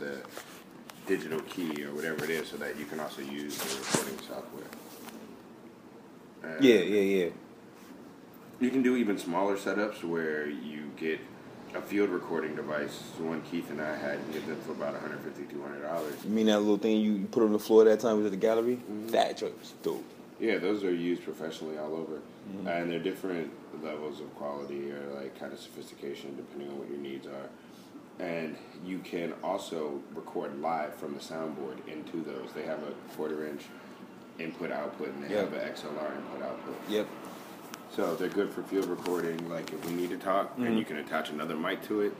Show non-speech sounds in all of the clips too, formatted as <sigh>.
the digital key or whatever it is, so that you can also use the recording software. And Yeah, yeah, yeah. You can do even smaller setups where you get a field recording device. The one Keith and I had, you get them for about 150 dollars. $200. You mean that little thing you put on the floor that time was at the gallery? Mm-hmm. That joint was dope. Yeah, those are used professionally all over, and they're different levels of quality or like kind of sophistication depending on what your needs are. And you can also record live from the soundboard into those. They have a quarter inch input output, and they Yeah. have an XLR input output. Yep. So they're good for field recording. Like if we need to talk, and mm-hmm. you can attach another mic to it,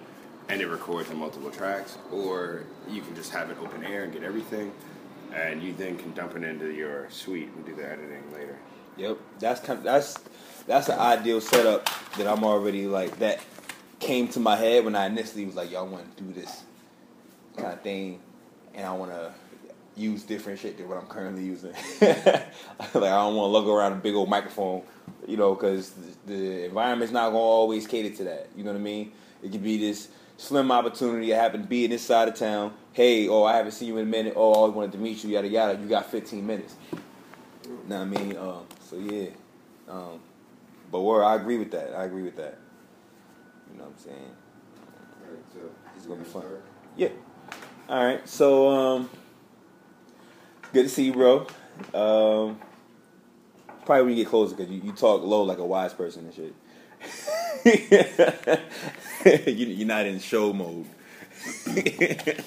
and it records on multiple tracks, or you can just have it open air and get everything, and you then can dump it into your suite and do the editing later. Yep. That's kind of, that's that's an ideal setup that I'm already like that came to my head when I initially was like, I want to do this kind of thing, and I want to use different shit than what I'm currently using. <laughs> like I don't want to lug around a big old microphone, you know, because the, the environment's not gonna always cater to that. You know what I mean? It could be this slim opportunity. I happen to be in this side of town. Hey, oh, I haven't seen you in a minute. Oh, I always wanted to meet you. Yada yada. You got 15 minutes. Know what I mean? Um, so yeah. Um, but where I agree with that. I agree with that. You know what I'm saying? It's gonna be fun. Yeah. All right. So um, good to see you, bro. Um, probably when you get closer because you, you talk low like a wise person and shit. <laughs> you, you're not in show mode. <laughs>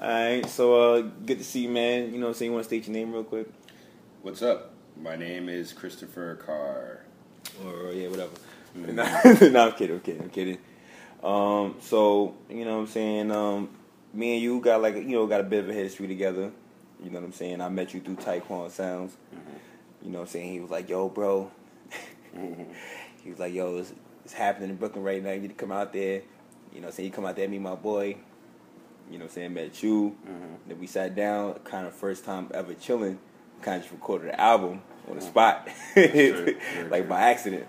All right. So uh, good to see you, man. You know what I'm saying? You want to state your name real quick? What's up? My name is Christopher Carr. or yeah, whatever. <laughs> no, no, <laughs> I'm kidding. I'm kidding. I'm kidding. Um, so you know what I'm saying. Um, me and you got like you know got a bit of a history together. You know what I'm saying. I met you through Taekwon Sounds. You know what I'm saying. He was like, "Yo, bro." <laughs> he was like, "Yo, it's, it's happening in Brooklyn right now. You need to come out there." You know what I'm saying. You come out there, meet my boy. You know what I'm saying. Met you. Then we sat down. Kind of first time ever chilling. Kind of just recorded an album on the spot, <laughs> like by accident.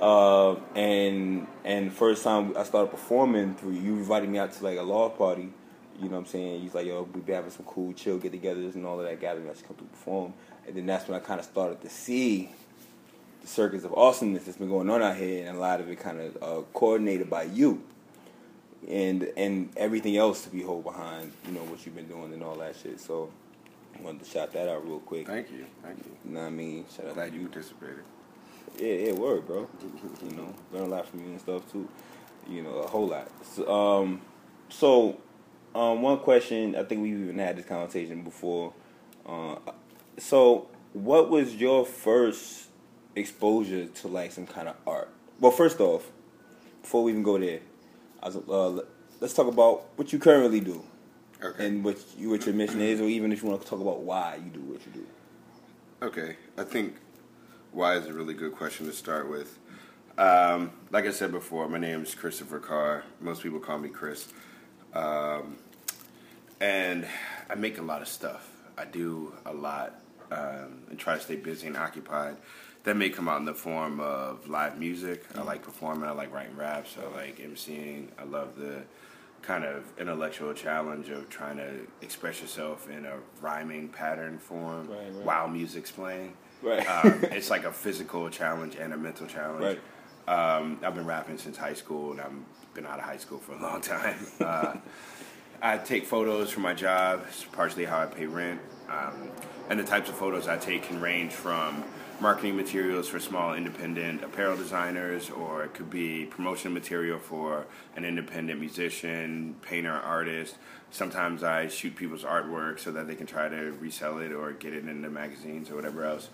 uh, <laughs> and and first time I started performing through you invited me out to like a law party. You know what I'm saying? He's like, yo, we be having some cool chill get-togethers and all of that gathering. I should come to perform. And then that's when I kind of started to see the circus of awesomeness that's been going on out here, and a lot of it kind of uh, coordinated by you, and and everything else to be hold behind, you know, what you've been doing and all that shit. So wanted to shout that out real quick. Thank you. Thank you. You know what I mean? Shout out Glad to you you. participated. Yeah, yeah, word, bro. You know, <laughs> learn a lot from you and stuff too. You know, a whole lot. So, um, so um, one question I think we've even had this conversation before. Uh, so, what was your first exposure to like some kind of art? Well, first off, before we even go there, was, uh, let's talk about what you currently do Okay. and what you, what your mission is, or even if you want to talk about why you do what you do. Okay, I think why is a really good question to start with. Um, like I said before, my name is Christopher Carr. Most people call me Chris. Um, and I make a lot of stuff. I do a lot um, and try to stay busy and occupied. That may come out in the form of live music. I like performing. I like writing raps. I like emceeing. I love the kind of intellectual challenge of trying to express yourself in a rhyming pattern form Right, right. while music's playing. Right. Um, <laughs> it's like a physical challenge and a mental challenge. Right. Um, I've been rapping since high school, and I've been out of high school for a long <laughs> time. Uh, I take photos for my job. It's partially how I pay rent. Um, and the types of photos I take can range from marketing materials for small independent apparel designers, or it could be promotion material for an independent musician, painter, artist. Sometimes I shoot people's artwork so that they can try to resell it or get it into magazines or whatever else.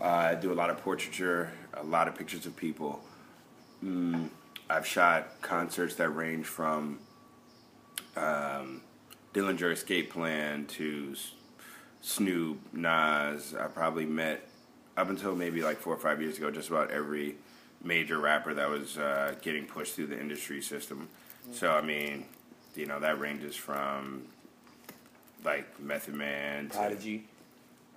Uh, I do a lot of portraiture, a lot of pictures of people. Mm, I've shot concerts that range from um, Dillinger Escape Plan to Snoop, Nas. I probably met up until maybe like four or five years ago just about every major rapper that was uh, getting pushed through the industry system. So I mean, you know that ranges from like Method Man to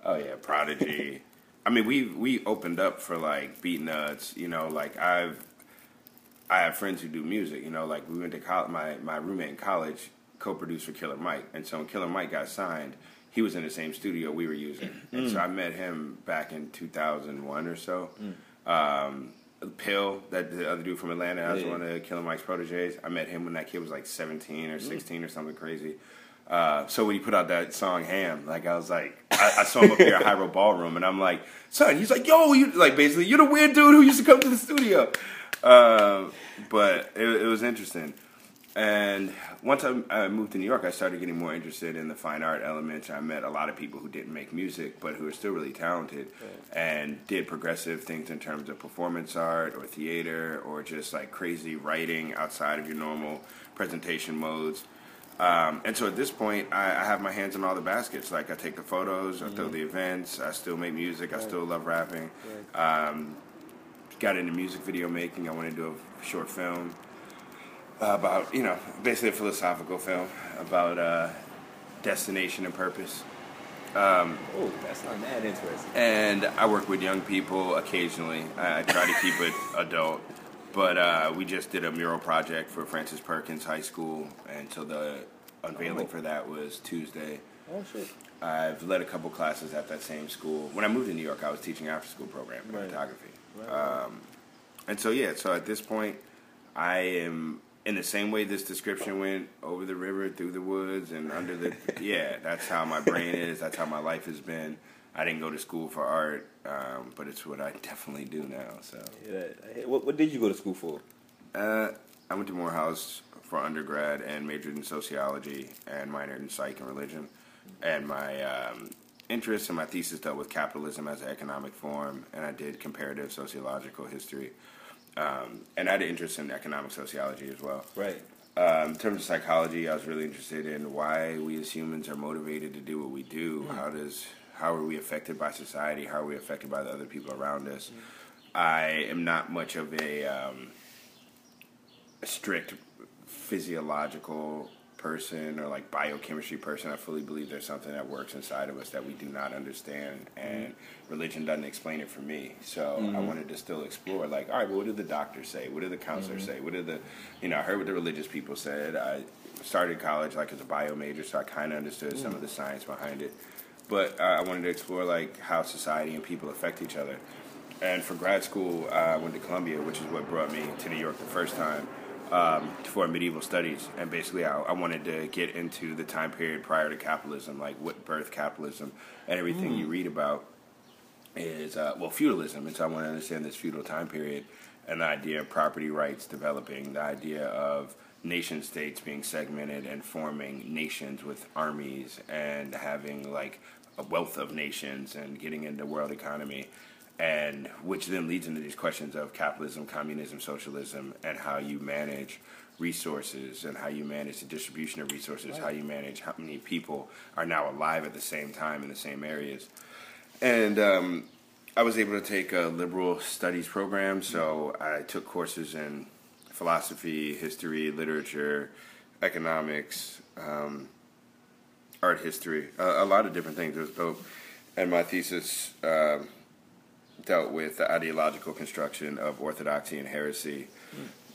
Oh yeah, Prodigy. <laughs> I mean, we we opened up for like Beatnuts. You know, like I've I have friends who do music. You know, like we went to college. My my roommate in college co-produced for Killer Mike, and so when Killer Mike got signed, he was in the same studio we were using, and so I met him back in 2001 or so. Um, Pill, that the other dude from Atlanta, I was Yeah. one of Killer Mike's proteges. I met him when that kid was like 17 or 16 or something crazy. Uh, so when he put out that song "Ham," like I was like, I, I saw him up here at Hiro <laughs> Ballroom, and I'm like, son, he's like, yo, you like basically, you're the weird dude who used to come to the studio. Um, but it, it was interesting. And once I, I moved to New York, I started getting more interested in the fine art elements. I met a lot of people who didn't make music, but who are still really talented and did progressive things in terms of performance art or theater or just like crazy writing outside of your normal presentation modes. Um, and so at this point, I, I have my hands in all the baskets. Like I take the photos, I throw the events, I still make music, I still love rapping. Um, got into music video making. I want to do a short film about, you know, basically a philosophical film about uh, destination and purpose. Oh, that's not mad interesting. And I work with young people occasionally. I, I try to keep it <laughs> adult. But uh, we just did a mural project for Francis Perkins High School, and so the unveiling Oh. for that was Tuesday. Oh shit. I've led a couple classes at that same school. When I moved to New York, I was teaching after school program in Right. photography. Right. Um, and so, yeah, so at this point, I am in the same way this description went over the river, through the woods, and under the. <laughs> yeah, that's how my brain is. That's how my life has been. I didn't go to school for art, um, but it's what I <laughs> definitely do now. So, Yeah. What, what did you go to school for? uh, I went to Morehouse for undergrad and majored in sociology and minored in psych and religion. And my um, interests and my thesis dealt with capitalism as an economic form, and I did comparative sociological history. Um, and I had an interest in economic sociology as well. Right. Um, in terms of psychology, I was really interested in why we as humans are motivated to do what we do. How does how are we affected by society? How are we affected by the other people around us? I am not much of a, um, a strict physiological person or like biochemistry person. I fully believe there's something that works inside of us that we do not understand, and religion doesn't explain it for me. So I wanted to still explore, like, all right, well, what did the doctor say? What did the counselor say? What did the, you know, I heard what the religious people said. I started college like as a bio major, so I kind of understood some of the science behind it. But uh, I wanted to explore like how society and people affect each other. And for grad school, uh, I went to Columbia, which is what brought me to New York the first time um, for medieval studies. And basically, I, I wanted to get into the time period prior to capitalism, like what birthed capitalism, and everything you read about is uh, well feudalism. And so I want to understand this feudal time period and the idea of property rights developing, the idea of nation states being segmented and forming nations with armies and having like a wealth of nations and getting into world economy and which then leads into these questions of capitalism, communism, socialism, and how you manage resources and how you manage the distribution of resources, how you manage how many people are now alive at the same time in the same areas. And um, I was able to take a liberal studies program, so I took courses in philosophy, history, literature, economics, um, art history, a, a lot of different things. It was dope. And my thesis um dealt with the ideological construction of orthodoxy and heresy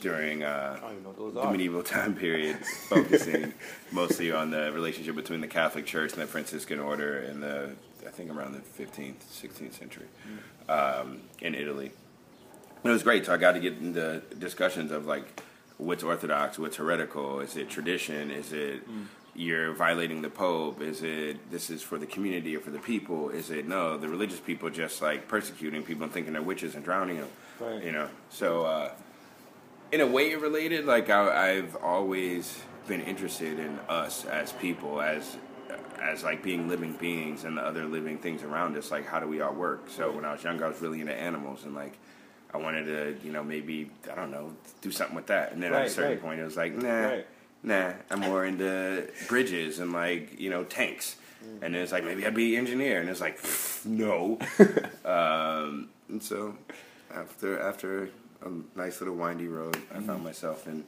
during uh, I don't even know what those the medieval <laughs> time period, focusing mostly on the relationship between the Catholic Church and the Franciscan Order in the, I think around the 15th, 16th century um, in Italy. And it was great. So I got to get into discussions of like what's orthodox, what's heretical, is it tradition, is it you're violating the Pope, is it this is for the community or for the people, is it no, the religious people just like persecuting people and thinking they're witches and drowning them, Right. you know. So uh, in a way it related, like I, I've always been interested in us as people, as as like being living beings and the other living things around us. Like how do we all work? So when I was younger, I was really into animals and like I wanted to, you know, maybe I don't know, do something with that. And then at a certain right. point, it was like, nah, Right. Nah, I'm more into bridges and like you know tanks. And it's like maybe I'd be an engineer, and it's like <laughs> no. <laughs> um, and so after after a nice little windy road, I found myself in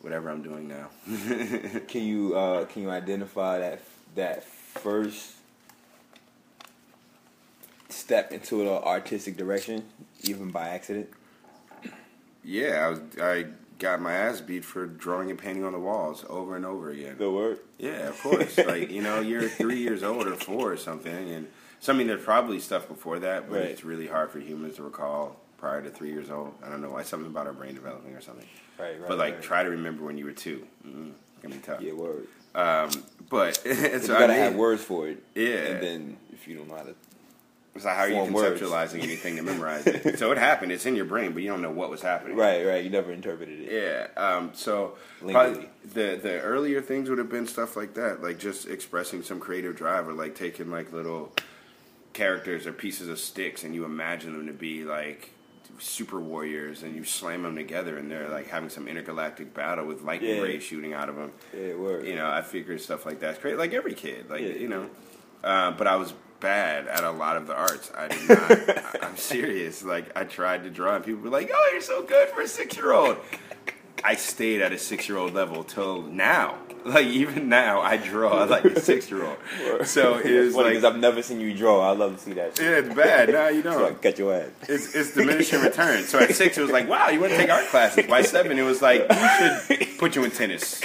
whatever I'm doing now. <laughs> Can you uh, can you identify that that first step into the artistic direction, even by accident? yeah, I was I got my ass beat for drawing and painting on the walls over and over again. The word. Yeah, of course. <laughs> like you know, you're three years old or four or something, and something there's probably stuff before that, but Right. it's really hard for humans to recall prior to three years old. I don't know why. Something about our brain developing or something. Right, right. but like, right. try to remember when you were two. Mm, it's gonna be tough. Yeah, word. Um, but <laughs> So you gotta have words for it. Yeah. And then if you don't know how to, It's like how are you form words. conceptualizing anything to memorize it? so it happened. It's in your brain, but you don't know what was happening. right, right. You never interpreted it. Yeah. Um, so the the earlier things would have been stuff like that, like just expressing some creative drive, or like taking like little characters or pieces of sticks, and you imagine them to be like super warriors, and you slam them together, and they're like having some intergalactic battle with lightning Yeah. rays shooting out of them. Yeah, word. You know, I figured stuff like that's great. Like every kid, like Yeah. you know. Uh, but I was bad at a lot of the arts. I did not. <laughs> I'm serious. Like I tried to draw, and people were like, "Oh, you're so good for a six year old." I stayed at a six year old level till now. <laughs> Like even now, I draw <laughs> like a six year old. So it was Funny like, because I've never seen you draw. I love to see that. Shit. yeah, it's bad. No, you So don't. cut your ass. It's, it's diminishing returns. So at six, it was like, wow, you want to take art classes. By seven, it was like, we should put you in tennis.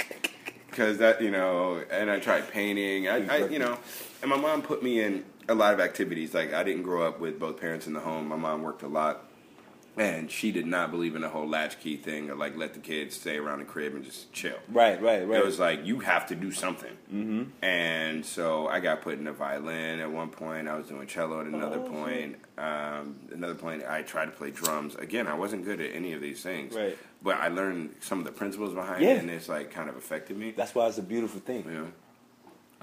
Because that, you know, and I tried painting. I, I, you know, and my mom put me in a lot of activities. Like, I didn't grow up with both parents in the home. My mom worked a lot. And she did not believe in the whole latchkey thing of like let the kids stay around the crib and just chill. Right, right, right. It was like you have to do something, mm-hmm. and so I got put in the violin at one point. I was doing cello at another Oh, point. Um, another point, I tried to play drums. Again, I wasn't good at any of these things, Right. But I learned some of the principles behind Yeah. it, and it's like kind of affected me. That's why it's a beautiful thing. You know,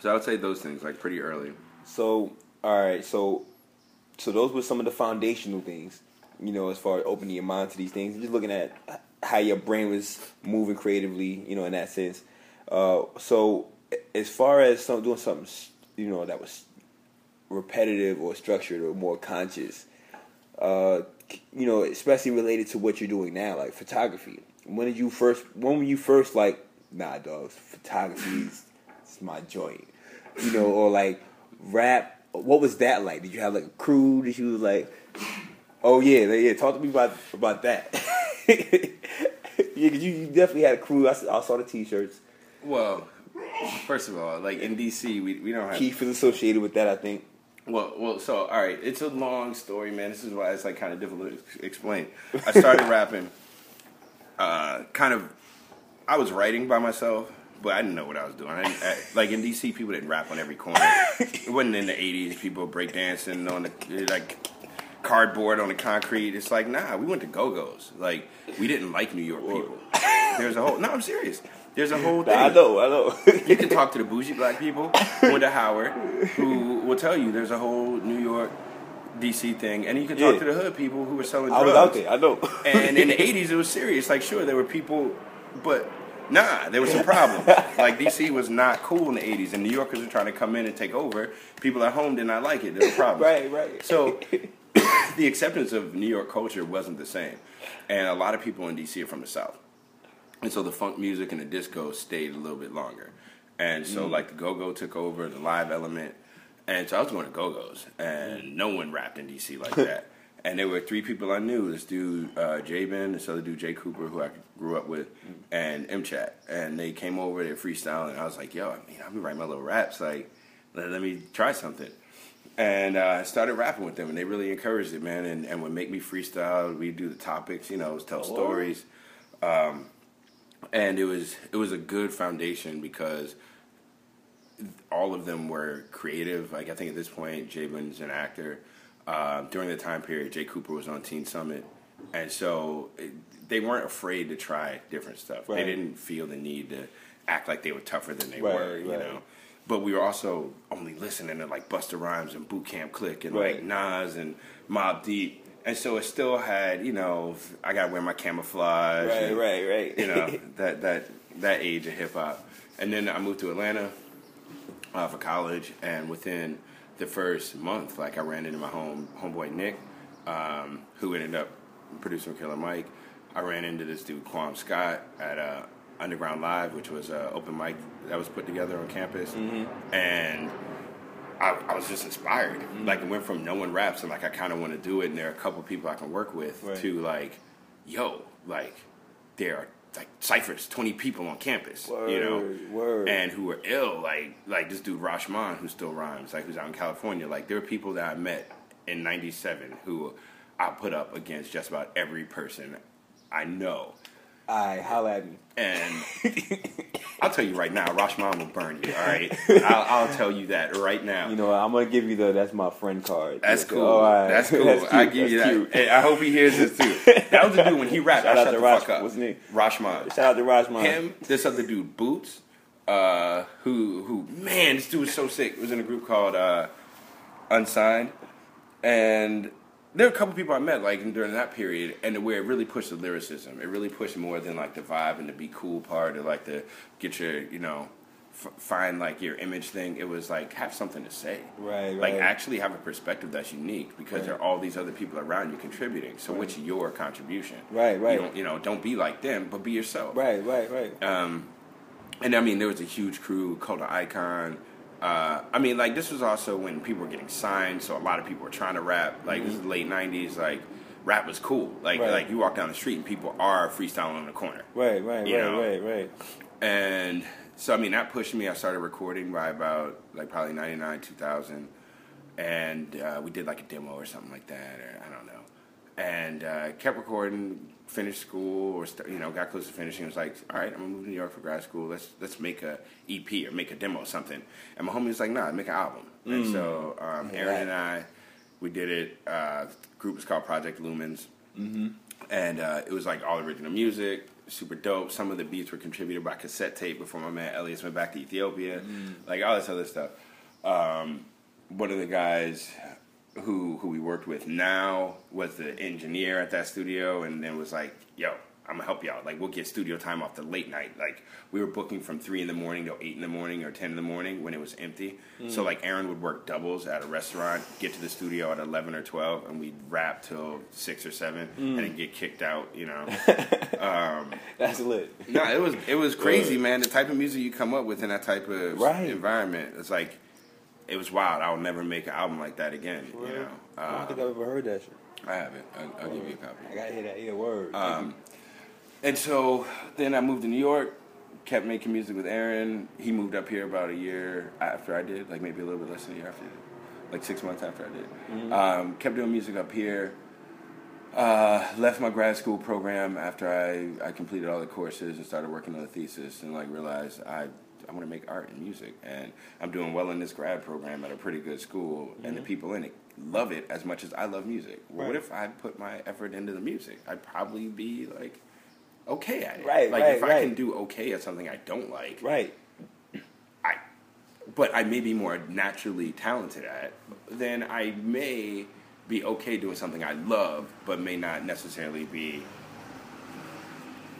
so I would say those things like pretty early. So, all right, so so those were some of the foundational things, you know, as far as opening your mind to these things. Just looking at how your brain was moving creatively, you know, in that sense. Uh, so, as far as some, doing something, you know, that was repetitive or structured or more conscious, uh, you know, especially related to what you're doing now, like photography. When did you first? When were you first like, nah, dogs, photography is my joint, you know, or like rap? What was that like? Did you have like a crew? Did you like? Oh yeah, yeah. Talk to me about about that. <laughs> yeah, 'cause you, you definitely had a crew. I, saw the t-shirts. Well, first of all, like in DC, we we don't have Keith is associated with that, I think. Well, well, so all right, it's a long story, man. This is why it's like kind of difficult to explain. I started <laughs> rapping, uh, kind of. I was writing by myself, but I didn't know what I was doing. I I, like in DC, people didn't rap on every corner. <laughs> it wasn't in the '80s. People breakdancing on the like cardboard on the concrete. It's like nah, we went to Go Go's. Like we didn't like New York people. There's a whole. No, I'm serious. There's a whole thing. I know, I know. <laughs> You can talk to the bougie black people to Howard, who will tell you there's a whole New York, DC thing, and you can talk Yeah. to the hood people who were selling I drugs. was out there. I know. And in the <laughs> '80s, it was serious. Like, sure, there were people, but nah, there was some problems. like DC was not cool in the '80s, and New Yorkers were trying to come in and take over. People at home did not like it. There were problems. <laughs> right, right. So <coughs> the acceptance of New York culture wasn't the same, and a lot of people in DC are from the South, and so the funk music and the disco stayed a little bit longer, and so mm. like the go go took over the live element, and so I was going to go go's, and no one rapped in DC like <laughs> that. And there were three people I knew: this dude uh, J Ben, this other dude Jay Cooper, who I grew up with, and M Chat. And they came over, they freestyling, and I was like, "Yo, I mean, I've been writing my little raps. Like, let, let me try something." and uh, I started rapping with them, and they really encouraged it, man, and, and would make me freestyle. We do the topics, you know, tell stories, um, and it was it was a good foundation because all of them were creative. Like I think at this point, Jabin's an actor. Uh, during the time period, Jay Cooper was on Teen Summit, and so it, they weren't afraid to try different stuff. They didn't feel the need to act like they were tougher than they Right, were, you right. know. But we were also only listening to like Busta Rhymes and Boot Camp Click and Right. like Nas and Mobb Deep, and so it still had, you know, I got to wear my camouflage, Right, and, right, right. you know <laughs> that that that age of hip hop. And then I moved to Atlanta uh, for college, and within the first month, like I ran into my home homeboy Nick, um, who ended up producing Killer Mike. I ran into this dude Quam Scott at uh, Underground Live, which was an open mic that was put together on campus, and I, I was just inspired. Like it went from no one raps and like I kind of want to do it, and there are a couple people I can work with Right. to like, yo, like there are like ciphers, twenty people on campus, you know, Word, word. and who were ill, like like this dude Rashman, who still rhymes, like who's out in California. Like there are people that I met in '97 who I put up against just about every person I know. I holla at me. And <laughs> I'll tell you right now, Rashman will burn you. All right, <laughs> I'll, I'll tell you that right now. You know, what, I'm gonna give you the that's my friend card. That's cool. right. That's <laughs> cool. That's. I give you That's that. cute. Hey, I hope he hears this too. That was the dude when he rapped. Shout I out shut to the Rash- fuck up. what's his name? Rashman. Shout out to Rajman. Him, this other dude, Boots, uh, who who man, this dude was so sick. Was in a group called uh, Unsigned, and there were a couple people I met like during that period, and where it really pushed the lyricism. It really pushed more than like the vibe and the be cool part, or like the get your you know. F- find like your image thing. It was like have something to say, Right, Like right. actually have a perspective that's unique because Right. there are all these other people around you contributing. So what's your contribution? Right, right. You, don't, you know, don't be like them, but be yourself. Right, right, right. Um, and I mean, there was a huge crew called the Icon. Uh, I mean, like this was also when people were getting signed, so a lot of people were trying to rap. Like this is the late '90s. Like rap was cool. Like Right. like you walk down the street and people are freestyling on the corner. right, right, right, know. right, right. And so I mean, that pushed me. I started recording by about like probably '99, 2000, and uh, we did like a demo or something like that, or I don't know. And uh, kept recording. Finished school, or you know, got close to finishing. Was like, all right, I'm gonna move to New York for grad school. Let's let's make a EP or make a demo or something. And my homie was like, nah, make an album. And so um, Yeah. Aaron and I, we did it. Uh, the group was called Project Lumens and uh, it was like all original music, super dope. Some of the beats were contributed by cassette tape before my man Elias went back to Ethiopia, like all this other stuff. Um, one of the guys who who we worked with now was the engineer at that studio, and then was like, "Yo, I'm gonna help you out. Like, we'll get studio time off the late night. Like, we were booking from three in the morning to eight in the morning or ten in the morning when it was empty. Mm. So like, Aaron would work doubles at a restaurant, get to the studio at eleven or twelve, and we'd rap till six or seven, mm. and then get kicked out. You know. <laughs> Um, That's lit. No, it was it was crazy, man. The type of music you come up with in that type of Right. environment, it's like it was wild. I'll never make an album like that again. You know, I don't think I've ever heard that shit. I haven't. I'll, I'll give you a copy. I gotta hear that. Yeah, word. Um, and so then I moved to New York, kept making music with Aaron. He moved up here about a year after I did, like maybe a little bit less than a year after, like six months after I did. Um, kept doing music up here. Uh, left my grad school program after I, I completed all the courses and started working on the thesis and like realized I I want to make art and music and I'm doing well in this grad program at a pretty good school and the mm-hmm. people in it love it as much as I love music. Well, What if I put my effort into the music? I'd probably be like okay at it. Right, Like right, if I can do okay at something I don't like, right. I, but I may be more naturally talented at, then I may be okay doing something I love, but may not necessarily be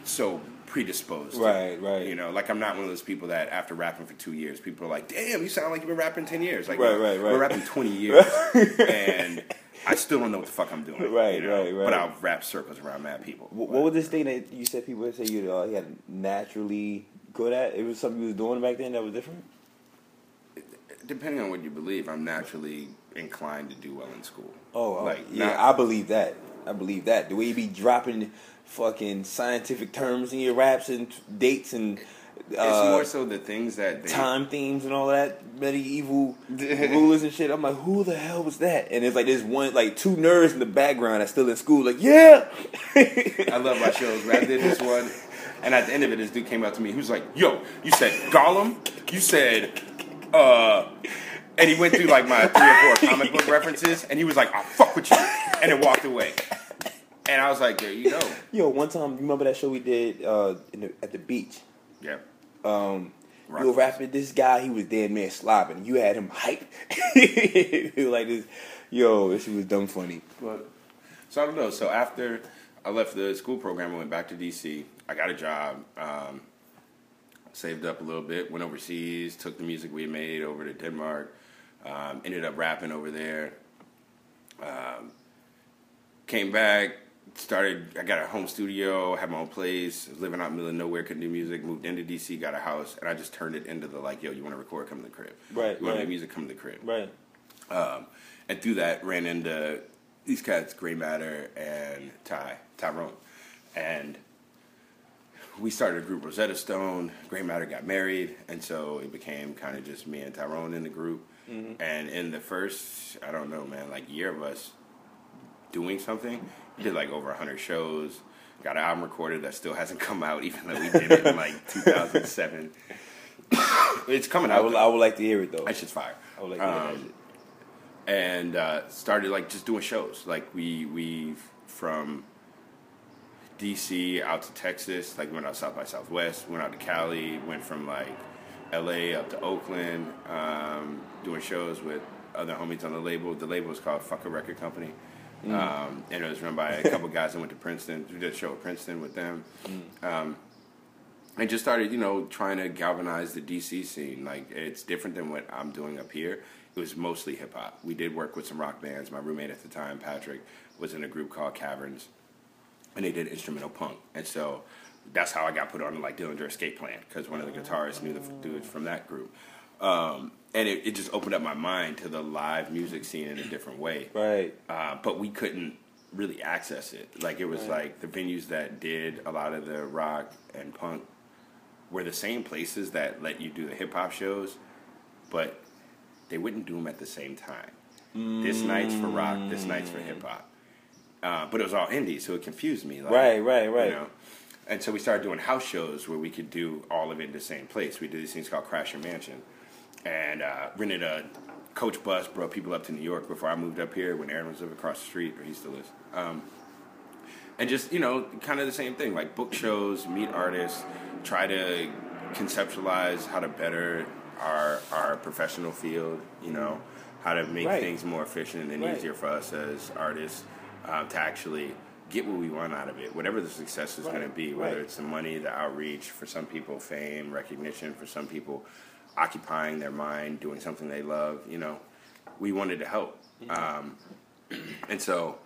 so predisposed. Right, right. You know, like I'm not one of those people that after rapping for two years, people are like, "Damn, you sound like you've been rapping ten years." Like, Right, right, right. We're rapping twenty <laughs> years, and I still don't know what the fuck I'm doing. Right, you know? right, right. But I'll rap circles around mad people. What, what was this thing that you said people would say you uh, had naturally good at? It was something you was doing back then that was different. depending on what you believe, I'm naturally inclined to do well in school. Oh, oh, like yeah, not- I believe that. I believe that. The way you be dropping fucking scientific terms in your raps and dates and it's uh, more so the things that they, time themes and all that medieval <laughs> rulers and shit. I'm like, who the hell was that? And it's like there's one, like two nerds in the background that's still in school. Like, yeah. <laughs> I love my shows. But I did this one, and at the end of it, this dude came up to me. He was like, "Yo, you said Gollum. You said, uh," and he went through like my three or four comic book references, and he was like, "I fuck with you," and then walked away. And I was like, "There you go." <laughs> Yo, one time, you remember that show we did uh, in the, at the beach? Yeah. Um, Rock you were rapping this guy, he was dead man slobbing. You had him hype. <laughs> he was like this, yo, this shit was dumb funny. But so I don't know. So after I left the school program, I went back to DC. I got a job. Um, saved up a little bit. Went overseas. Took the music we had made over to Denmark. Um, ended up rapping over there. Um, came back. Started. I got a home studio. Had my own place. Was living out in the middle of nowhere. Couldn't do music. Moved into DC. Got a house, and I just turned it into the like, yo, you want to record? Come to the crib. Right, You want to right. make music? Come to the crib. Right. Um, and through that, ran into these cats, Gray Matter and Ty, Tyrone. And we started a group, Rosetta Stone. Grey Matter got married, and so it became kind of just me and Tyrone in the group. Mm-hmm. And in the first, I don't know, man, like year of us doing something, did like over hundred shows. Got an album recorded that still hasn't <laughs> come out, even though we did it in like 2007. it's coming I out. would. I would like to hear it though. That shit's fire. I would like to hear that Um, shit. and uh, started like just doing shows. Like we we from DC out to Texas. Like went out South by Southwest. Went out to Cali. Went from like L.A. up to Oakland. Um, doing shows with other homies on the label. The label was called Fuck a Record Company. Um, and it was run by a <laughs> couple guys that went to Princeton. We did a show at Princeton with them. Um, and just started, you know, trying to galvanize the DC scene. Like it's different than what I'm doing up here. It was mostly hip hop. We did work with some rock bands. My roommate at the time, Patrick, was in a group called Caverns, and they did instrumental punk. And so that's how I got put on like Dillinger Escape Plan because one of the guitarists knew the dudes from that group. Um, and it, it just opened up my mind to the live music scene in a different way Right. uh, but we couldn't really access it. Like it was Right. like the venues that did a lot of the rock and punk were the same places that let you do the hip hop shows, but they wouldn't do them at the same time. This night's for rock, this night's for hip hop. Uh, but it was all indie, so it confused me. Like, Right, right, right. You know? And so we started doing house shows where we could do all of it in the same place. We did these things called Crash Your Mansion, and uh, rented a coach bus, brought people up to New York before I moved up here when Aaron was living across the street, or he still is. Um, and just you know, kind of the same thing, like book shows, meet artists, try to conceptualize how to better our our professional field. You know, how to make Right. things more efficient and Right. easier for us as artists um, to actually get what we want out of it, whatever the success is Right. going to be, whether Right. it's the money, the outreach, for some people, fame, recognition, for some people, occupying their mind, doing something they love. You know, we wanted to help, um, <clears throat> and so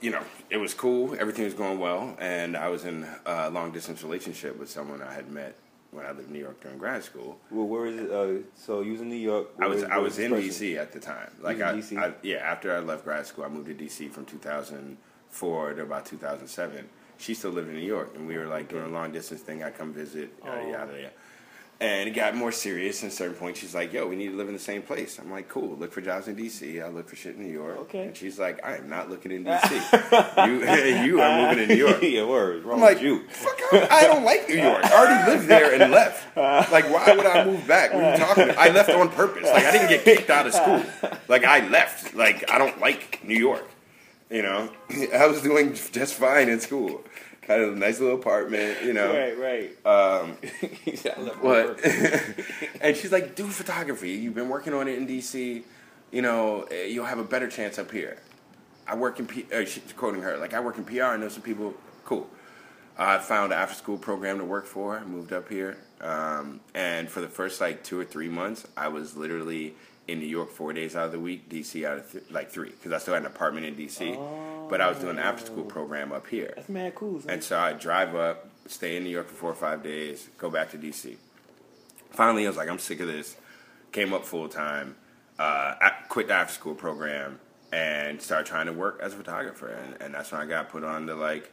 you know, it was cool. Everything was going well, and I was in a long distance relationship with someone I had met when I lived in New York during grad school. Well, where is it? Uh, so you was in New York. I was I was in? DC at the time. Like I? I yeah, after I left grad school, I moved to DC from 2004 to about 2007. She still lived in New York, and we were like doing a long distance thing. I come visit, yada Oh. yada yada. And it got more serious. And at a certain point, she's like, "Yo, we need to live in the same place." I'm like, "Cool. Look for jobs in DC. I look for shit in New York." Okay. And she's like, "I am not looking in DC. <laughs> you <laughs> you are moving to New York." <laughs> yeah, word. Wrong I'm like, you. fuck, I I don't like New York. I already lived there and left. Like, why would I move back? What are you talking about? I left on purpose. Like, I didn't get kicked out of school. Like, I left. Like, I don't like New York. You know, <clears throat> I was doing just fine in school. Had a nice little apartment. You know, Right, right. um, <laughs> He said, I left on what? <laughs> and she's like, do photography. You've been working on it in DC. You know, eh, you'll have a better chance up here. I work in P. Uh, she's quoting her like, I work in PR. I know some people. Cool. I found an after school program to work for. I moved up here, um, and for the first like two or three months, I was literally in New York four days out of the week, DC out of th- like three, because I still had an apartment in DC. But I was doing an after school program up here. That's mad cool. Son. And so I drive up, stay in New York for four or five days, go back to DC. Finally, I was like, I'm sick of this. Came up full time, uh, quit the after school program, and started trying to work as a photographer. And, and that's when I got put on to like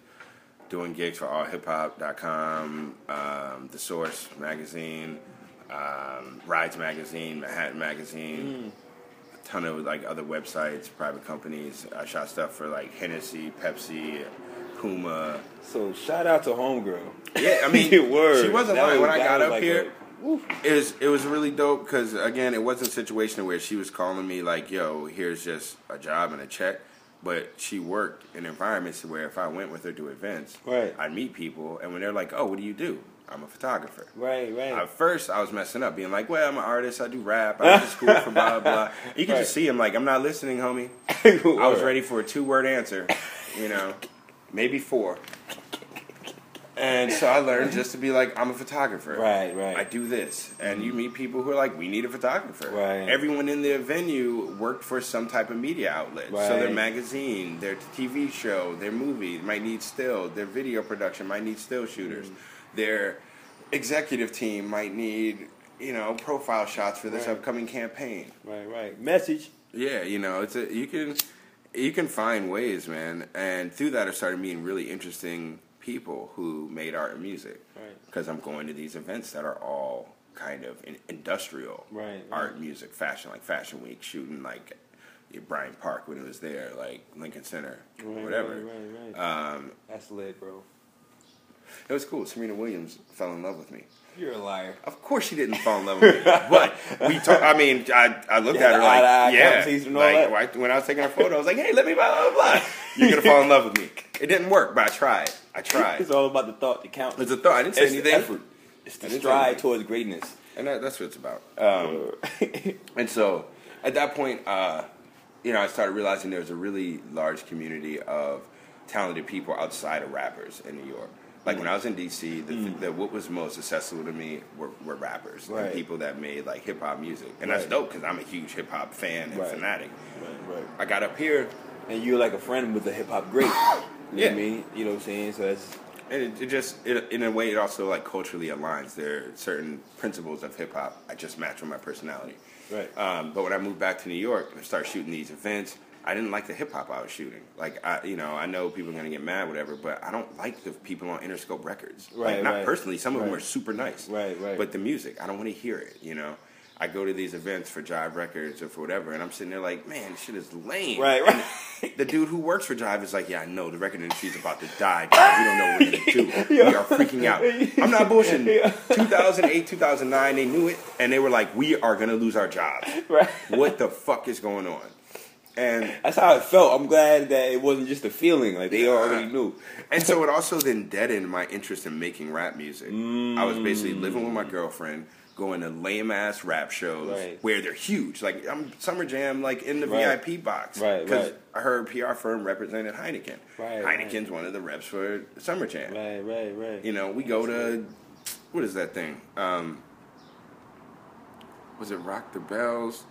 doing gigs for allhiphop.com, um, The Source magazine, um, Rides magazine, Manhattan magazine. A ton of like other websites, private companies. I shot stuff for like Hennessy, Pepsi, Puma, so shout out to homegirl. yeah, I <laughs> mean, Word. she wasn't lying. When I got up like here, a- it was it was really dope because again, it wasn't a situation where she was calling me like, "Yo, here's just a job and a check," but she worked in environments where if I went with her to events, Right. I'd meet people, and when they're like, "Oh, what do you do?" I'm a photographer. Right, right. At first, I was messing up, being like, "Well, I'm an artist. I do rap. I <laughs> went to school for blah blah." You can Right. just see him like, "I'm not listening, homie." <laughs> I was ready for a two word answer, you know, maybe four. And so I learned just to be like, I'm a photographer. Right, right. I do this. And you meet people who are like, we need a photographer. Right. Everyone in the venue worked for some type of media outlet. So their magazine, their TV show, their movie might need still, their video production might need still shooters. Mm. Their executive team might need, you know, profile shots for this Right. upcoming campaign. Right, right. Message. Yeah, you know, it's a you can you can find ways, man. And through that, I started meeting really interesting people who made art and music. Right. Because I'm going to these events that are all kind of industrial Right, right. art, music, fashion, like Fashion Week, shooting like Bryant Park when it was there, like Lincoln Center, Right, whatever. Right, right, right. Um, That's lit, bro. It was cool. Serena Williams fell in love with me. You're a liar. Of course, she didn't fall in love with me, but we talk. I mean, I, I looked Yeah, at her the like, yeah, conversation and all like when I was taking her photo, I was like, hey, let me blah blah blah. <laughs> You're gonna fall in love with me. It didn't work, but I tried. I tried. It's all about the thought that counts. It's a thought. I didn't say It's anything. effort. It's the stride towards greatness. and that, that's what it's about. Um, and so, at that point, uh, you know, I started realizing there was a really large community of talented people outside of rappers in New York. Like when I was in DC, the, the, what was most accessible to me were, were rappers Right. and people that made like hip hop music, and that's dope because I'm a huge hip hop fan and Right. fanatic. right, right. I got up here, And you're like a friend with a hip hop great. <coughs> You know Yeah. what I mean? You know what I'm saying? So that's and it, it just, it, in a way, it also like culturally aligns. There are certain principles of hip hop I just match with my personality. right. Um, but when I moved back to New York and started shooting these events, I didn't like the hip hop I was shooting. Like, I, you know, I know people are gonna get mad, whatever, but I don't like the people on Interscope Records. Right, like, not right. personally. Some of them Right. are super nice. Right, right. But the music, I don't want to hear it. You know, I go to these events for Jive Records or for whatever, and I'm sitting there like, man, this shit is lame. Right, right. The dude who works for Jive is like, yeah, I know the record industry's about to die. Jive. We don't know what gonna do. <laughs> We are freaking out. I'm not bullshitting. <laughs> 2008, 2009, they knew it, and they were like, we are gonna lose our jobs. <laughs> Right. What the fuck is going on? And That's how it felt. I'm glad that it wasn't just a feeling. Like they already knew. and so it also then deadened my interest in making rap music. I was basically living with my girlfriend, going to lame ass rap shows Right. where they're huge. Like I'm Summer Jam, like in the Right. VIP box, Right, Because right. her PR firm represented Heineken. Right, Heineken's one of the reps for Summer Jam. Right, right, right. You know, we go to what is that thing? Um, was it Rock the Bells?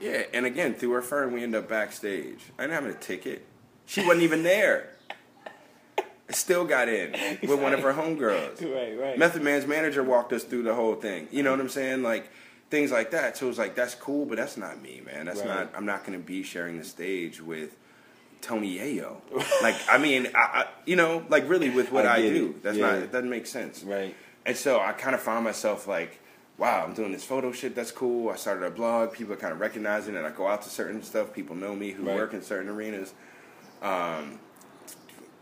Yeah, and again through her firm, we end up backstage. I didn't have a ticket. She wasn't even there. I still got in <laughs> with one of her homegirls. Right, right. Method Man's manager walked us through the whole thing. You know what I'm saying? Like things like that. So it was like that's cool, but that's not me, man. That's Right. not. I'm not going to be sharing the stage with Tony Yayo. <laughs> like I mean, I, I, you know, like really with what I I, do. it. That's Yeah. not. It doesn't make sense. Right. And so I kind of found myself like, wow, I'm doing this photo shit. That's cool. I started a blog. People are kind of recognizing it. I go out to certain stuff. People know me who Right. work in certain arenas. Um,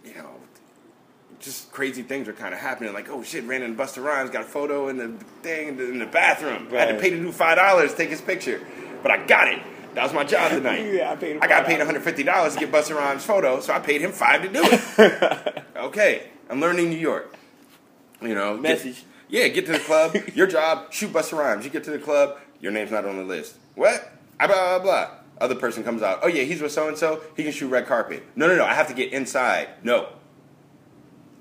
you know, just crazy things are kind of happening. Like, oh shit, ran into Busta Rhymes, got a photo in the thing in the, bathroom. I had to pay the dude five dollars to take his picture, but I got it. That was my job <laughs> tonight. Yeah, I paid I got paid 150 dollars to get Busta Rhymes' photo, so I paid him five to do it. <laughs> okay, I'm learning New York. You know, get- Message. Yeah, get to the club. <laughs> Your job, shoot Busta Rhymes. You get to the club, your name's not on the list. What? Ah, Blah blah blah. Other person comes out. Oh yeah, he's with so and so. He can shoot red carpet. No no no. I have to get inside. No.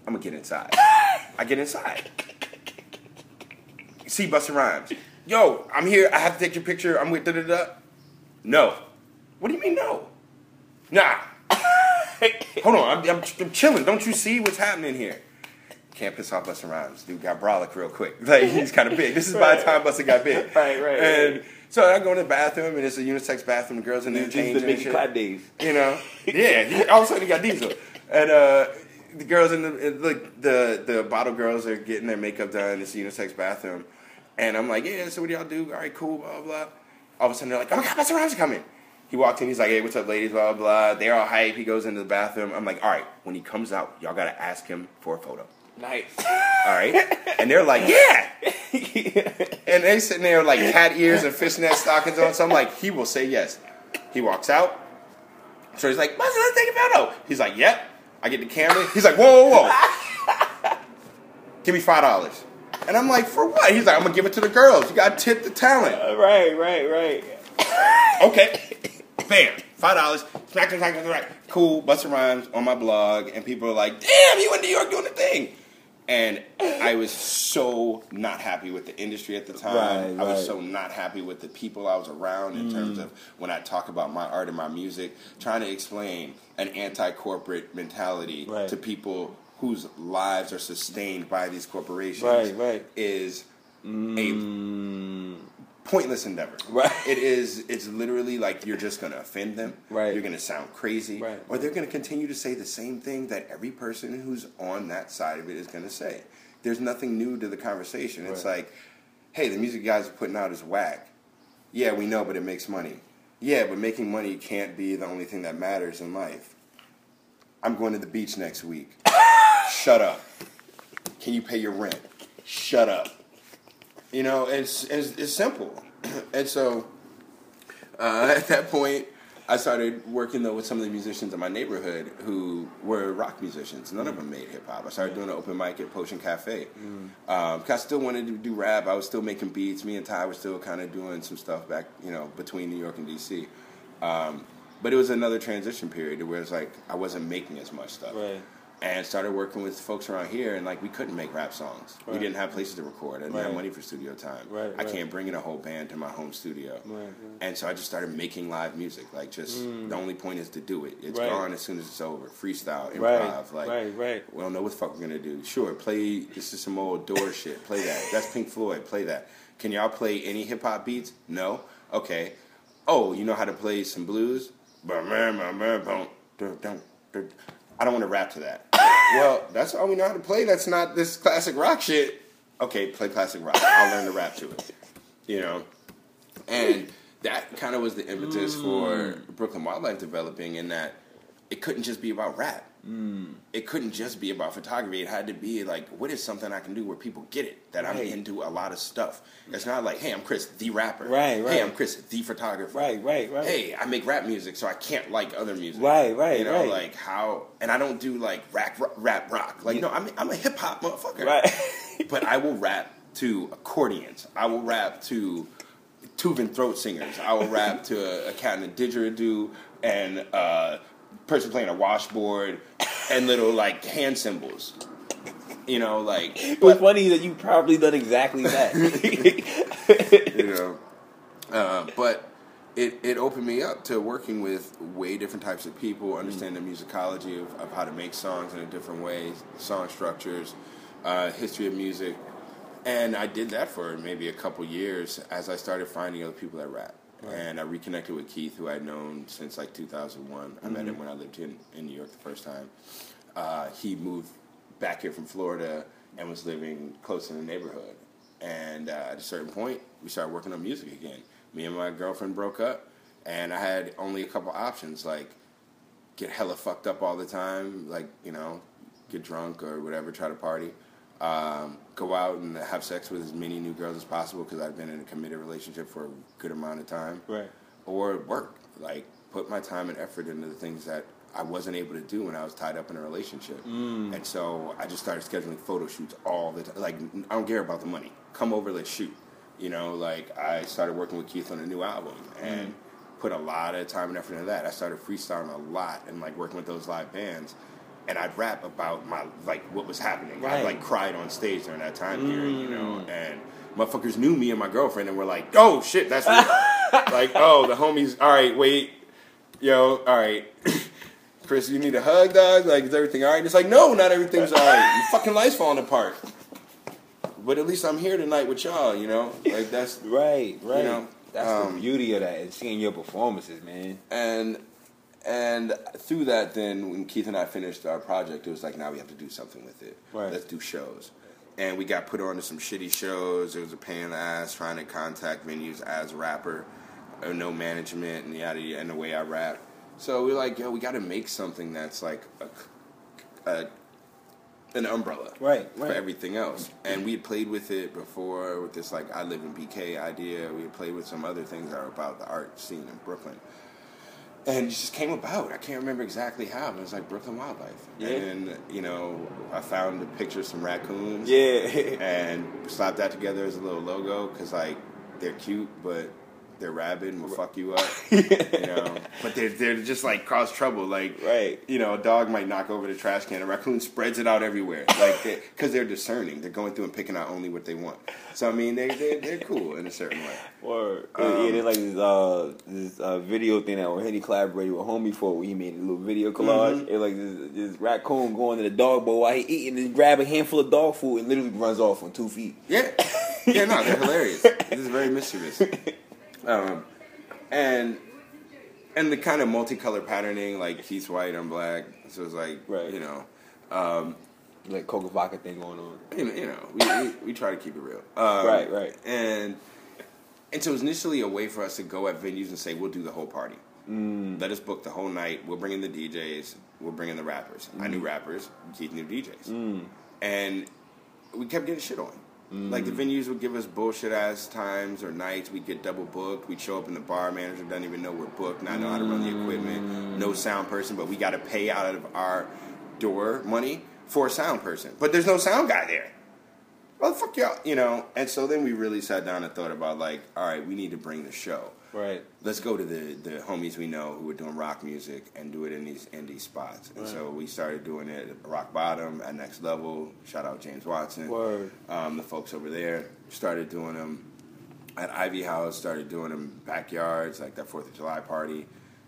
I'm gonna get inside. I get inside. See Busta Rhymes. Yo, I'm here. I have to take your picture. I'm with da da da. No. What do you mean no? Nah. <laughs> Hold on. I'm, I'm, I'm chilling. Don't you see what's happening here? Can't piss off Busta Rhymes. Dude got brolic real quick. <laughs> Like he's kind of big. This is by the time Busta got big. <laughs> Right, right, And right. so I go in the bathroom and it's a unisex bathroom. The girls in there changing the Mickey shit. Clyde days. You know, yeah. All of a sudden, he got diesel, and uh, the girls in the like the the bottle girls are getting their makeup done. in This unisex bathroom, and I'm like, yeah. So what do y'all do? All right, cool. Blah blah. blah. All of a sudden, they're like, oh my god, Busta Rhymes is coming. He walked in. He's like, hey, what's up, ladies? Blah blah blah. They're all hype. He goes into the bathroom. I'm like, all right. When he comes out, y'all gotta ask him for a photo. Nice. All right, and they're like, yeah. <laughs> And they sitting there like cat ears and fishnet stockings on. So I'm like, he will say yes. He walks out. So he's like, let's take a photo. He's like, yep. I get the camera. He's like, whoa, whoa, whoa. give me five dollars. And I'm like, for what? He's like, I'm gonna give it to the girls. You gotta tip the talent. Uh, right, right, right. Okay. Bam. Five dollars. Smack, smack, smack, smack. Cool. Busta Rhymes on my blog, and people are like, "Damn, you in New York doing the thing." And I was so not happy with the industry at the time. Right, I was so not happy with the people I was around in terms of when I talk about my art and my music, trying to explain an anti-corporate mentality Right. to people whose lives are sustained by these corporations Right, right. is a Mm, pointless endeavor. Right. It is. It's literally like you're just gonna offend them. Right. You're gonna sound crazy. Right. Or they're gonna continue to say the same thing that every person who's on that side of it is gonna say. There's nothing new to the conversation. It's like, hey, the music guys are putting out is whack. Yeah, we know, but it makes money. Yeah, but making money can't be the only thing that matters in life. I'm going to the beach next week. <laughs> Shut up. Can you pay your rent? Shut up. You know, it's it's, it's simple. <clears throat> and so uh, <laughs> at that point, I started working though with some of the musicians in my neighborhood who were rock musicians. None of them made hip hop. I started doing an open mic at Potion Cafe. Um, 'cause I still wanted to do rap. I was still making beats. Me and Ty were still kind of doing some stuff back, you know, between New York and DC. Um, but it was another transition period where it's like I wasn't making as much stuff Right. And started working with folks around here and like we couldn't make rap songs. We didn't have places to record i didn't have money for studio time. Right, i can't bring in a whole band to my home studio. Right, right. and so i just started making live music like just the only point is to do it. It's Mm. Right. gone as soon as it's over. Freestyle improv Right, like right, right. we don't know what the fuck we're gonna do. Sure play this is some old door <laughs> shit. Play that. That's pink floyd. Play that. Can y'all play any hip-hop beats? No? Okay. Oh you know how to play some blues I don't want to rap to that. well, that's all we know how to play. That's not this classic rock shit. Okay, play classic rock. I'll learn to rap to it. You know? And that kind of was the impetus for mm. Brooklyn Wildlife developing in that it couldn't just be about rap. It couldn't just be about photography. It had to be like, what is something I can do where people get it? That I'm into a lot of stuff. It's not like, hey, I'm Chris, the rapper. Right, right. Hey. I'm Chris, the photographer Right, right, right. hey, I make rap music, so I can't like other music. Right, right, You know, right. like how, and I don't do like rap, rap, rock. Like, no, I'm, I'm a hip hop motherfucker. Right. <laughs> but I will rap to accordions. I will rap to Tuvan throat singers. I will rap to a, a cat in a didgeridoo and a person playing a washboard and little like hand cymbals. You know, like, It was funny that you probably done exactly that. <laughs> you know. Uh, but it, it opened me up to working with way different types of people, understanding the musicology of, of how to make songs in a different way, song structures, uh, history of music. And I did that for maybe a couple years as I started finding other people that rap. And I reconnected with Keith, who I'd known since like 2001. I met him when I lived in, in New York the first time. Uh, he moved back here from Florida and was living close in the neighborhood. And uh, at a certain point, we started working on music again. Me and my girlfriend broke up, and I had only a couple options like get hella fucked up all the time, like, you know, get drunk or whatever, try to party. Um, go out and have sex with as many new girls as possible because I've been in a committed relationship for a good amount of time right. or work. Like put my time and effort into the things that I wasn't able to do when I was tied up in a relationship. And so I just started scheduling photo shoots all the time. Like I don't care about the money. Come over, let's shoot. You know, like I started working with Keith on a new album and put a lot of time and effort into that. I started freestyling a lot and like working with those live bands. And I'd rap about my like what was happening. I like cried on stage during that time period, you know, and motherfuckers knew me and my girlfriend and were like, "Oh shit, that's real." <laughs> like, oh, the homies. All right, wait, yo, all right, <coughs> Chris, you need a hug, dog. Like, is everything all right? It's like, no, not everything's all right. Your fucking life's falling apart. But at least I'm here tonight with y'all. You know, like that's <laughs> Right, right. know, That's um, the beauty of that and seeing your performances, man. and and through that, then when Keith and I finished our project, it was like now we have to do something with it. Right. Let's do shows. And we got put on to some shitty shows. It was a pain in the ass trying to contact venues as a rapper, uh, no management and yada yada, and the way I rap. So we are like, yo, we got to make something that's like a, a an umbrella, Right, for everything else. And we had played with it before with this like I live in BK idea. We had played with some other things that are about the art scene in Brooklyn. And it just came about. I can't remember exactly how. But it was like Brooklyn Wildlife. Yeah. And you know, I found a picture of some raccoons. Yeah. <laughs> And slapped that together as a little logo because like they're cute, but they're rabid and will fuck you up. <laughs> you know, but they're they're just like cause trouble. Like Right. you know, a dog might knock over the trash can. A raccoon spreads it out everywhere, like because they, are discerning. They're going through and picking out only what they want. So I mean, they they they're cool in a certain way. Or Um, yeah, there's like this uh this uh, video thing that where he collaborated with Homie for where he made a little video collage. Mm-hmm. It like this, this raccoon going to the dog bowl while he eating and grab a handful of dog food and literally runs off on two feet. Yeah, yeah, no, they're <laughs> hilarious. This is very mischievous. Um, and and the kind of multicolored patterning, like Keith's white, I'm black. So it's like, Right. you know, um, like Coca Vodka thing going on. you know, you know we, we, we try to keep it real. Um, Right, right. And and so it was initially a way for us to go at venues and say, we'll do the whole party. Mm. Let us book the whole night. We'll bring in the DJs. We'll bring in the rappers. I Mm. knew rappers. Keith knew DJs. And we kept getting shit on. Like the venues would give us bullshit ass times or nights. We'd get double booked. We'd show up and the bar manager doesn't even know we're booked, not know how to run the equipment. No sound person, but we got to pay out of our door money for a sound person. But there's no sound guy there. Well, fuck y'all, you know. And so then we really sat down and thought about like, all right, we need to bring the show. Right. Let's go to the the homies we know who are doing rock music and do it in these indie spots. And so we started doing it at Rock Bottom at Next Level. Shout out James Watson. Word. Um, the folks over there started doing them at Ivy House. Started doing them backyards, like that Fourth of July party.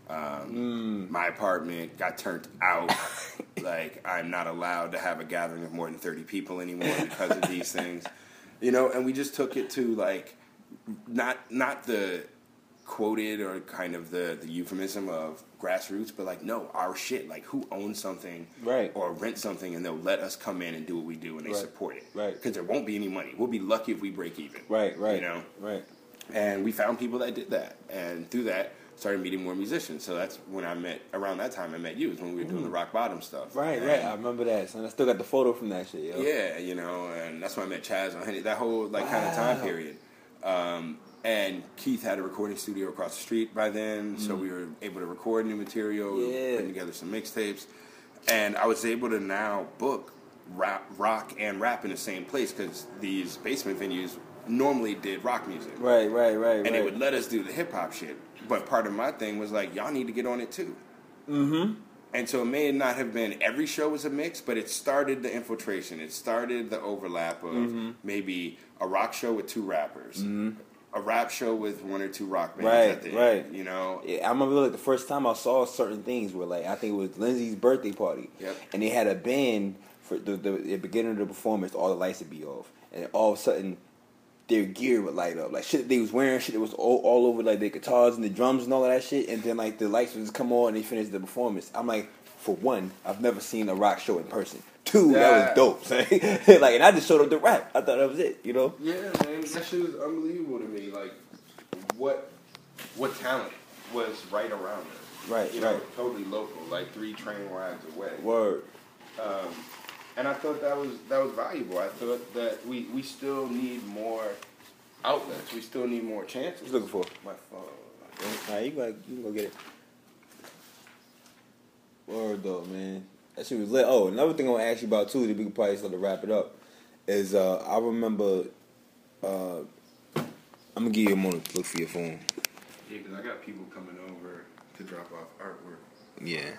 Um, My apartment got turned out. <laughs> like I'm not allowed to have a gathering of more than thirty people anymore because of these <laughs> things. You know, and we just took it to like not not the quoted or kind of the the euphemism of grassroots, but like no, our shit. Like who owns something, Right. Or rent something, and they'll let us come in and do what we do, and they Right. support it, Right. Because there won't be any money. We'll be lucky if we break even, Right. Right. You know, Right. and we found people that did that, and through that started meeting more musicians. So that's when I met. Around that time, I met you. Is when we were doing the rock bottom stuff, Right. And- Right. I remember that. Son. I still got the photo from that shit. Yo. yeah, you know, and that's when I met Chaz on Henny. That whole like kind of time period. Um, and Keith had a recording studio across the street by then, so we were able to record new material, Mm. Yeah. putting together some mixtapes, and I was able to now book rap, rock and rap in the same place because these basement venues normally did rock music, Right. Right. Right. and right. they would let us do the hip hop shit. But part of my thing was like, y'all need to get on it too. Mm-hmm. And so it may not have been every show was a mix, but it started the infiltration. It started the overlap of Mm-hmm. maybe a rock show with two rappers, a rap show with one or two rock bands Right, at the right. end. You know, Yeah, I remember like the first time I saw certain things where like I think it was Lindsay's birthday party, Yep. and they had a band for the, the, the beginning of the performance. All the lights would be off, and all of a sudden their gear would light up, like shit they was wearing, shit that was all, all over like the guitars and the drums and all of that shit, and then like the lights would just come on and they finished the performance. I'm like, for one, I've never seen a rock show in person. Two, Yeah. that was dope. <laughs> like, and I just showed up to rap. I thought that was it, you know. yeah, man, that shit was unbelievable to me. Like, what what talent was right around us? Right, you know, right. totally local, like three train rides away. Word. Um, and I thought that was that was valuable. I thought that we, we still need more outlets. We still need more chances. What you looking for? My phone. Nah, you go, you can go get it. Word though, man. That shit was lit. Oh, another thing I want to ask you about too, that we can probably start to wrap it up, is uh, I remember. Uh, I'm gonna give you a moment to look for your phone. Yeah, because I got people coming over to drop off artwork. Yeah.